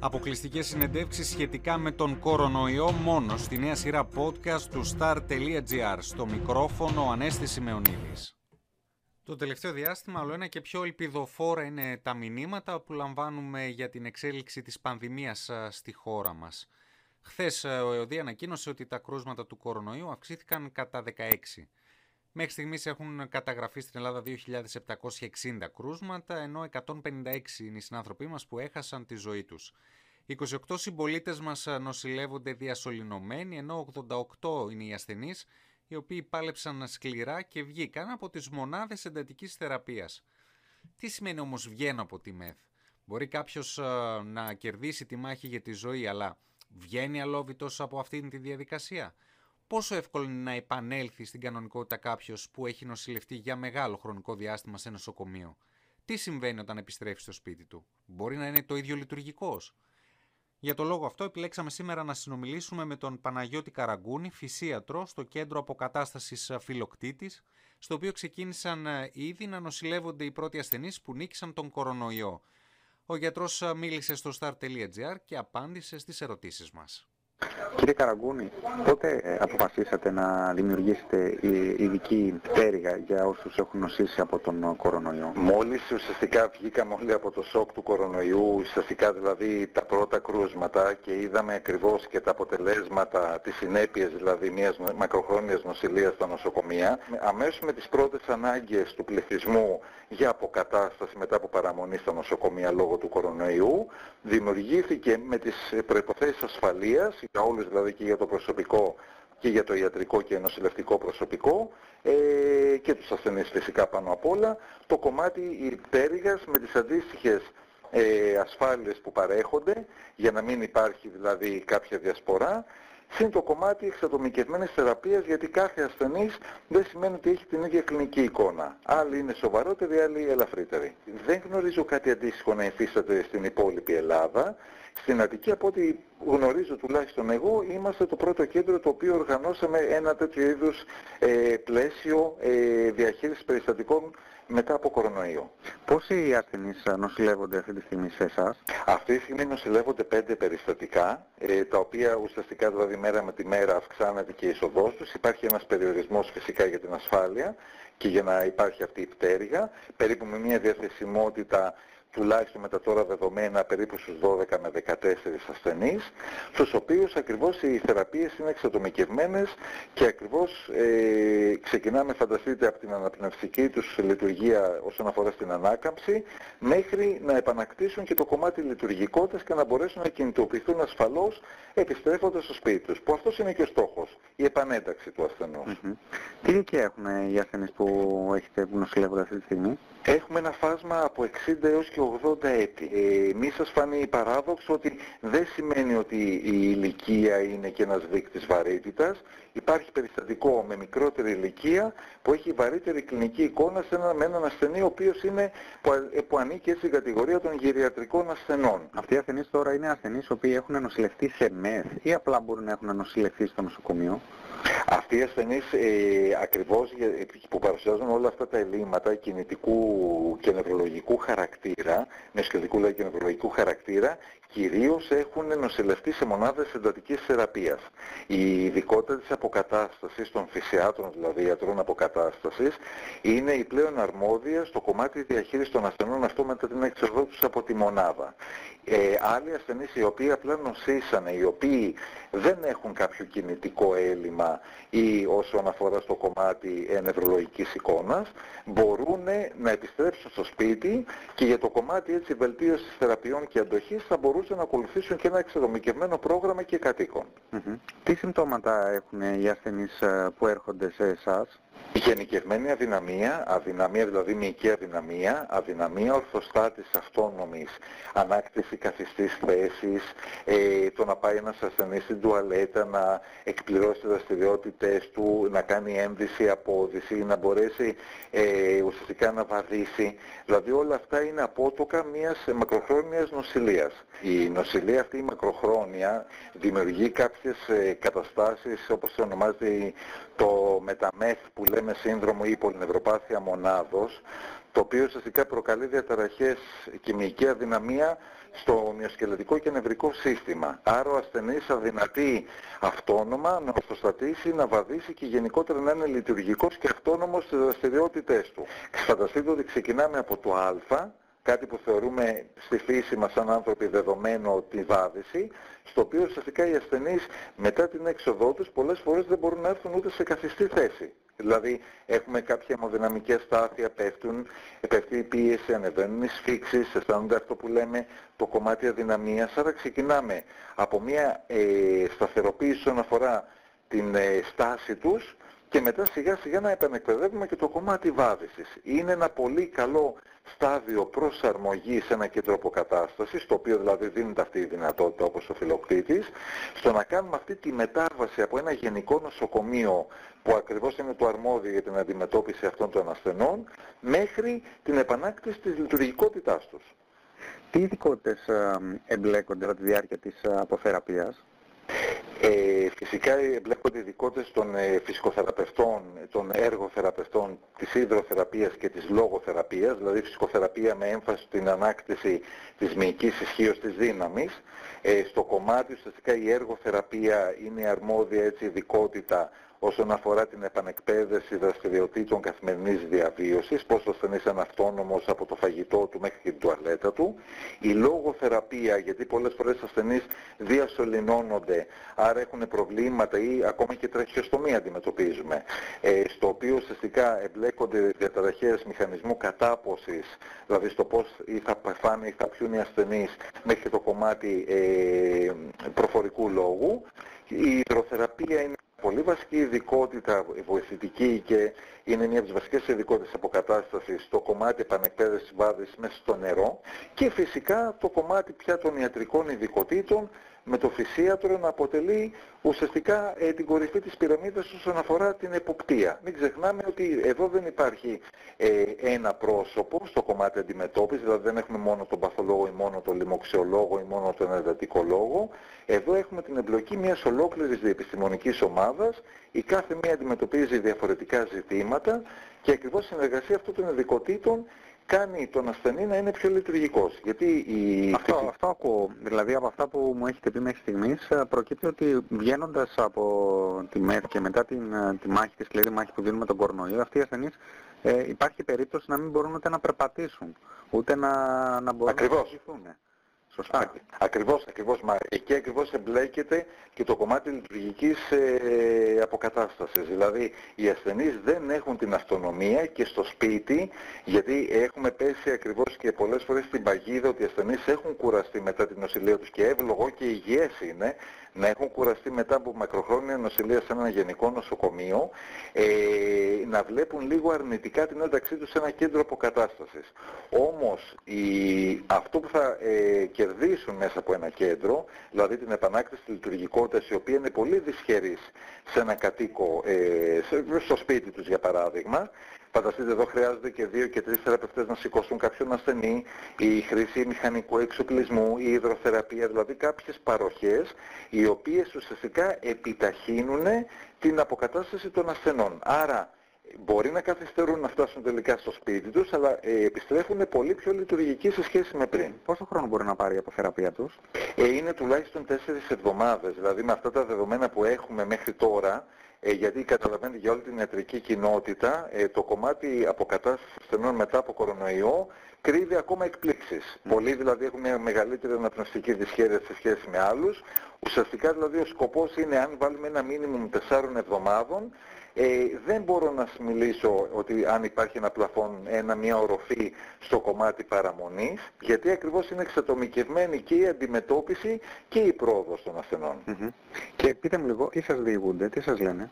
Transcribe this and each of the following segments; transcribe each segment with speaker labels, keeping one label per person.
Speaker 1: Αποκλειστικές συνεντεύξεις σχετικά με τον κορονοϊό μόνο στη νέα σειρά podcast του star.gr. Στο μικρόφωνο ο Ανέστης Σημεωνίδης. Το τελευταίο διάστημα όλο ένα και πιο ελπιδοφόρα είναι τα μηνύματα που λαμβάνουμε για την εξέλιξη της πανδημίας στη χώρα μας. Χθες ο ΕΟΔΗ ανακοίνωσε ότι τα κρούσματα του κορονοϊού αυξήθηκαν κατά 16. Μέχρι στιγμής έχουν καταγραφεί στην Ελλάδα 2.760 κρούσματα, ενώ 156 είναι οι συνάνθρωποι μας που έχασαν τη ζωή τους. 28 συμπολίτες μας νοσηλεύονται διασωληνωμένοι, ενώ 88 είναι οι ασθενείς, οι οποίοι πάλεψαν σκληρά και βγήκαν από τις μονάδες εντατικής θεραπείας. Τι σημαίνει όμως βγαίνω από τη ΜΕΘ; Μπορεί κάποιος να κερδίσει τη μάχη για τη ζωή, αλλά βγαίνει αλόβητος από αυτήν τη διαδικασία; Πόσο εύκολο είναι να επανέλθει στην κανονικότητα κάποιος που έχει νοσηλευτεί για μεγάλο χρονικό διάστημα σε νοσοκομείο; Τι συμβαίνει όταν επιστρέφει στο σπίτι του, Μπορεί να είναι το ίδιο λειτουργικός; Για το λόγο αυτό επιλέξαμε σήμερα να συνομιλήσουμε με τον Παναγιώτη Καραγκούνη, φυσίατρο στο κέντρο αποκατάστασης φιλοκτήτης, στο οποίο ξεκίνησαν ε, ήδη να νοσηλεύονται οι πρώτοι ασθενείς που νίκησαν τον κορονοϊό. Ο γιατρός ε, μίλησε στο star.gr και απάντησε στις ερωτήσεις μας.
Speaker 2: Κύριε Καραγκούνη, πότε ε, αποφασίσατε να δημιουργήσετε ειδική πτέρυγα για όσους έχουν νοσήσει από τον κορονοϊό;
Speaker 3: Μόλις ουσιαστικά βγήκαμε όλοι από το σοκ του κορονοϊού, ουσιαστικά δηλαδή τα πρώτα κρούσματα και είδαμε ακριβώς και τα αποτελέσματα, τις συνέπειες δηλαδή μιας μακροχρόνιας νοσηλείας στα νοσοκομεία, αμέσως με τις πρώτες ανάγκες του πληθυσμού για αποκατάσταση μετά από παραμονή στα νοσοκομεία λόγω του κορονοϊού, δημιουργήθηκε με τις προϋποθέσεις ασφαλείας για όλους δηλαδή και για το προσωπικό και για το ιατρικό και νοσηλευτικό προσωπικό ε, και τους ασθενείς φυσικά πάνω απ' όλα, το κομμάτι υπέρηγας με τις αντίστοιχες ε, ασφάλειες που παρέχονται για να μην υπάρχει δηλαδή κάποια διασπορά Συν το κομμάτι εξατομικευμένης θεραπείας γιατί κάθε ασθενής δεν σημαίνει ότι έχει την ίδια κλινική εικόνα. Άλλοι είναι σοβαρότεροι, άλλοι ελαφρύτεροι. Δεν γνωρίζω κάτι αντίστοιχο να υφίσταται στην υπόλοιπη Ελλάδα. Στην Αττική από ό,τι γνωρίζω τουλάχιστον εγώ είμαστε το πρώτο κέντρο το οποίο οργανώσαμε ένα τέτοιο είδους ε, πλαίσιο ε, διαχείρισης περιστατικών μετά από κορονοϊό.
Speaker 2: Πόσοι ασθενείς νοσηλεύονται αυτή τη στιγμή σε εσάς;
Speaker 3: Αυτή τη στιγμή νοσηλεύονται πέντε περιστατικά, ε, τα οποία ουσιαστικά δηλαδή μέρα με τη μέρα αυξάνεται και η είσοδός τους. Υπάρχει ένας περιορισμός φυσικά για την ασφάλεια και για να υπάρχει αυτή η πτέρυγα, περίπου με μια διαθεσιμότητα τουλάχιστον με τα τώρα δεδομένα περίπου στους 12 με 14 ασθενείς, στους οποίους ακριβώς οι θεραπείες είναι εξατομικευμένες και ακριβώς ε, ξεκινάμε φανταστείτε από την αναπνευστική τους λειτουργία όσον αφορά στην ανάκαμψη, μέχρι να επανακτήσουν και το κομμάτι λειτουργικότητας και να μπορέσουν να κινητοποιηθούν ασφαλώς επιστρέφοντας στο σπίτι τους, που αυτός είναι και ο στόχος, η επανένταξη του ασθενούς.
Speaker 2: Τι ηλικία έχουν οι ασθενείς που έχετε που νοσηλεύονται αυτή τη στιγμή;
Speaker 3: Έχουμε ένα φάσμα από 60 έως και 80 έτη. Ε, μη σας φανεί παράδοξο ότι δεν σημαίνει ότι η ηλικία είναι και ένας δείκτης βαρύτητας. Υπάρχει περιστατικό με μικρότερη ηλικία που έχει βαρύτερη κλινική εικόνα σε ένα, με έναν ασθενή ο οποίος είναι, που, ε, που ανήκει στην κατηγορία των γυριατρικών ασθενών.
Speaker 2: Αυτοί οι ασθενείς τώρα είναι ασθενείς οι οποίοι έχουν νοσηλευτεί σε ΜΕΘ ή απλά μπορούν να έχουν νοσηλευτεί στο νοσοκομείο;
Speaker 3: Αυτοί οι ασθενείς ε, ακριβώς που παρουσιάζουν όλα αυτά τα ελλείμματα κινητικού και νευρολογικού χαρακτήρα, νεοσχελικού και νευρολογικού χαρακτήρα, κυρίως έχουν νοσηλευτεί σε μονάδες εντατικής θεραπείας. Η ειδικότητα της αποκατάστασης των φυσιάτρων, δηλαδή ιατρών αποκατάστασης, είναι η πλέον αρμόδια στο κομμάτι διαχείρισης των ασθενών αυτό μετά την έξοδό τους από τη μονάδα. Ε, άλλοι ασθενείς οι οποίοι απλά νοσήσανε, οι οποίοι δεν έχουν κάποιο κινητικό έλλειμμα ή όσον αφορά στο κομμάτι νευρολογικής εικόνας, μπορούν να επιστρέψουν στο σπίτι και για το κομμάτι έτσι βελτίωσης θεραπείων και αντοχής θα μπορούσαν να ακολουθήσουν και ένα εξεδομικευμένο πρόγραμμα και κατοίκων.
Speaker 2: Τι συμπτώματα έχουν οι ασθενείς ε, που έρχονται σε εσάς;
Speaker 3: Γενικευμένη αδυναμία, αδυναμία δηλαδή μυϊκή αδυναμία, αδυναμία ορθοστάτης αυτόνομης, ανάκτηση καθιστής θέσης, ε, το να πάει ένας ασθενής στην τουαλέτα, να εκπληρώσει τις δραστηριότητες του, να κάνει έμβηση, απόδυση, να μπορέσει ε, ουσιαστικά να βαδίσει. Δηλαδή όλα αυτά είναι απότοκα μιας μακροχρόνιας νοσηλείας. Η νοσηλεία αυτή η μακροχρόνια δημιουργεί κάποιες ε, καταστάσεις όπως ονομάζεται το μεταμέθ που λέμε σύνδρομο ή πολυνευροπάθεια μονάδος, το οποίο ουσιαστικά προκαλεί διαταραχές και μυϊκή αδυναμία στο μυοσκελετικό και νευρικό σύστημα. Άρα ο ασθενής αδυνατεί αυτόνομα να προστατήσει, να βαδίσει και γενικότερα να είναι λειτουργικός και αυτόνομος στις δραστηριότητές του. Φανταστείτε ότι ξεκινάμε από το α, κάτι που θεωρούμε στη φύση μας σαν άνθρωποι δεδομένο τη βάδηση, στο οποίο ουσιαστικά οι ασθενείς μετά την έξοδό τους πολλές φορές δεν μπορούν να έρθουν ούτε σε καθιστή θέση. Δηλαδή έχουμε κάποια αιμοδυναμική αστάθεια, πέφτουν, πέφτει η πίεση, ανεβαίνουν οι σφίξεις, αισθάνονται αυτό που λέμε το κομμάτι αδυναμίας. Άρα ξεκινάμε από μια ε, σταθεροποίηση όσον αφορά την ε, στάση τους και μετά σιγά σιγά να επανεκπαιδεύουμε και το κομμάτι βάδισης. Είναι ένα πολύ καλό στάδιο προσαρμογής σε ένα κέντρο αποκατάστασης, το οποίο δηλαδή δίνεται αυτή η δυνατότητα όπως ο φιλοκτήτης, στο να κάνουμε αυτή τη μετάβαση από ένα γενικό νοσοκομείο που ακριβώς είναι το αρμόδιο για την αντιμετώπιση αυτών των ασθενών, μέχρι την επανάκτηση της λειτουργικότητάς τους.
Speaker 2: Τι ειδικότητες ε, εμπλέκονται κατά τη διάρκεια της ε, αποθεραπείας;
Speaker 3: Ε, φυσικά εμπλέκονται ειδικότητες των ε, φυσικοθεραπευτών, των έργοθεραπευτών, της υδροθεραπείας και της λογοθεραπείας, δηλαδή φυσικοθεραπεία με έμφαση στην ανάκτηση της μυϊκής ισχύως της δύναμης. Ε, στο κομμάτι ουσιαστικά η έργοθεραπεία είναι αρμόδια έτσι ειδικότητα όσον αφορά την επανεκπαίδευση δραστηριοτήτων καθημερινής διαβίωσης, πώς ο ασθενής είναι αυτόνομος από το φαγητό του μέχρι και την τουαλέτα του. Η λογοθεραπεία, γιατί πολλές φορές οι ασθενείς διασωληνώνονται, άρα έχουν προβλήματα ή ακόμα και τραχιοστομία αντιμετωπίζουμε, ε, στο οποίο ουσιαστικά εμπλέκονται διαταραχές μηχανισμού κατάποσης, δηλαδή στο πώς ή θα φάνε ή θα πιούν οι ασθενείς μέχρι το κομμάτι ε, προφορικού λόγου. Η υδροθεραπεία είναι πολύ βασική ειδικότητα βοηθητική και είναι μια από τις βασικές ειδικότητες αποκατάστασης στο κομμάτι επανεκπαίδευσης βάδης μέσα στο νερό και φυσικά το κομμάτι πια των ιατρικών ειδικοτήτων με το φυσίατρο να αποτελεί ουσιαστικά ε, την κορυφή της πυραμίδας όσον αφορά την εποπτεία. Μην ξεχνάμε ότι εδώ δεν υπάρχει ε, ένα πρόσωπο στο κομμάτι αντιμετώπισης, δηλαδή δεν έχουμε μόνο τον παθολόγο ή μόνο τον λοιμοξιολόγο ή μόνο τον εντατικολόγο. Εδώ έχουμε την εμπλοκή μιας ολόκληρης διεπιστημονικής ομάδας, η κάθε μία αντιμετωπίζει διαφορετικά ζητήματα και ακριβώς η συνεργασία αυτών των ειδικοτήτων κάνει τον ασθενή να είναι πιο λειτουργικός. Γιατί η...
Speaker 2: αυτό, αυτό ακούω. Δηλαδή από αυτά που μου έχετε πει μέχρι στιγμής ε, προκύπτει ότι βγαίνοντας από τη ΜΕΘ και μετά την, ε, τη μάχη, τη σκληρή μάχη που δίνουμε τον κορονοϊό, αυτοί οι ασθενείς ε, υπάρχει περίπτωση να μην μπορούν ούτε να περπατήσουν, ούτε να, να μπορούν
Speaker 3: Ακριβώς.
Speaker 2: να βοηθηθούν.
Speaker 3: Σωστά. Ακριβώς, ακριβώς. Μα εκεί ακριβώς εμπλέκεται και το κομμάτι λειτουργικής ε, αποκατάστασης. Δηλαδή οι ασθενείς δεν έχουν την αυτονομία και στο σπίτι, γιατί έχουμε πέσει ακριβώς και πολλές φορές στην παγίδα ότι οι ασθενείς έχουν κουραστεί μετά την νοσηλεία τους και εύλογο και υγιές είναι να έχουν κουραστεί μετά από μακροχρόνια νοσηλεία σε ένα γενικό νοσοκομείο, ε, να βλέπουν λίγο αρνητικά την ένταξή τους σε ένα κέντρο αποκατάστασης. Όμως η, αυτό που θα ε, κερδίσουν μέσα από ένα κέντρο, δηλαδή την επανάκτηση της λειτουργικότητας η οποία είναι πολύ δυσχερής σε ένα κατοίκο, ε, στο σπίτι τους για παράδειγμα, Φανταστείτε εδώ χρειάζονται και δύο και τρεις θεραπευτές να σηκώσουν κάποιον ασθενή, η χρήση μηχανικού εξοπλισμού, η υδροθεραπεία, δηλαδή κάποιες παροχές οι οποίες ουσιαστικά επιταχύνουν την αποκατάσταση των ασθενών. Άρα μπορεί να καθυστερούν να φτάσουν τελικά στο σπίτι τους, αλλά ε, επιστρέφουν πολύ πιο λειτουργικοί σε σχέση με πριν.
Speaker 2: Πόσο χρόνο μπορεί να πάρει η αποθεραπεία τους;
Speaker 3: Ε, είναι τουλάχιστον τέσσερις εβδομάδες, δηλαδή με αυτά τα δεδομένα που έχουμε μέχρι τώρα, ε, γιατί καταλαβαίνετε για όλη την ιατρική κοινότητα ε, το κομμάτι αποκατάστασης ασθενών μετά από κορονοϊό κρύβει ακόμα εκπλήξεις. Πολλοί δηλαδή έχουν μια μεγαλύτερη αναπνευστική δυσχέρεια σε σχέση με άλλους. Ουσιαστικά δηλαδή ο σκοπός είναι αν βάλουμε ένα μήνυμο τεσσάρων εβδομάδων ε, δεν μπορώ να σας μιλήσω ότι αν υπάρχει ένα πλαφόν, ένα, μια οροφή στο κομμάτι παραμονής, γιατί ακριβώς είναι εξατομικευμένη και η αντιμετώπιση και η πρόοδος των ασθενών.
Speaker 2: Και πείτε μου λίγο, τι σας διηγούνται, τι σας λένε;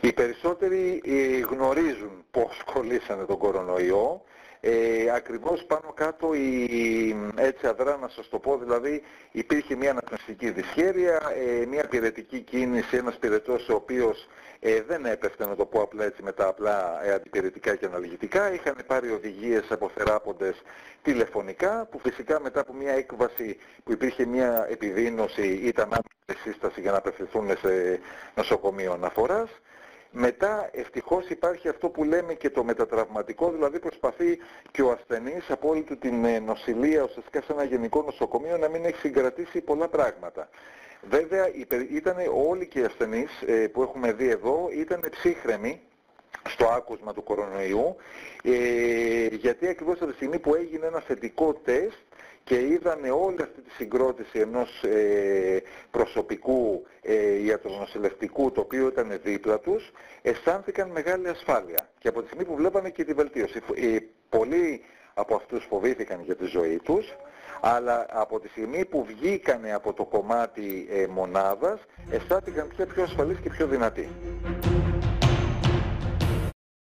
Speaker 3: Οι περισσότεροι ε, γνωρίζουν πώς κολλήσανε τον κορονοϊό, ε, ακριβώς πάνω κάτω η, έτσι αδρά να σας το πω, δηλαδή υπήρχε μια αναπνευστική δυσχέρεια, ε, μια πυρετική κίνηση, ένας πυρετός ο οποίος ε, δεν έπεφτε να το πω απλά έτσι με τα απλά ε, αντιπηρετικά και αναλγητικά. Είχαν πάρει οδηγίες από θεράποντες τηλεφωνικά που φυσικά μετά από μια έκβαση που υπήρχε μια επιδείνωση ήταν άμεση σύσταση για να απευθυνθούν σε νοσοκομείο αναφοράς. Μετά ευτυχώς υπάρχει αυτό που λέμε και το μετατραυματικό, δηλαδή προσπαθεί και ο ασθενής από όλη του την ε, νοσηλεία ουσιαστικά σε ένα γενικό νοσοκομείο να μην έχει συγκρατήσει πολλά πράγματα. Βέβαια ήταν όλοι και οι ασθενείς ε, που έχουμε δει εδώ ήταν ψύχρεμοι στο άκουσμα του κορονοϊού ε, γιατί ακριβώς από τη στιγμή που έγινε ένα θετικό τεστ και είδανε όλη αυτή τη συγκρότηση ενός ε, προσωπικού ε, ιατρονοσηλευτικού το οποίο ήταν δίπλα τους, αισθάνθηκαν μεγάλη ασφάλεια. Και από τη στιγμή που βλέπανε και τη βελτίωση. Ε, πολλοί από αυτούς φοβήθηκαν για τη ζωή τους, αλλά από τη στιγμή που βγήκανε από το κομμάτι ε, μονάδας, αισθάνθηκαν πια πιο ασφαλείς και πιο δυνατοί.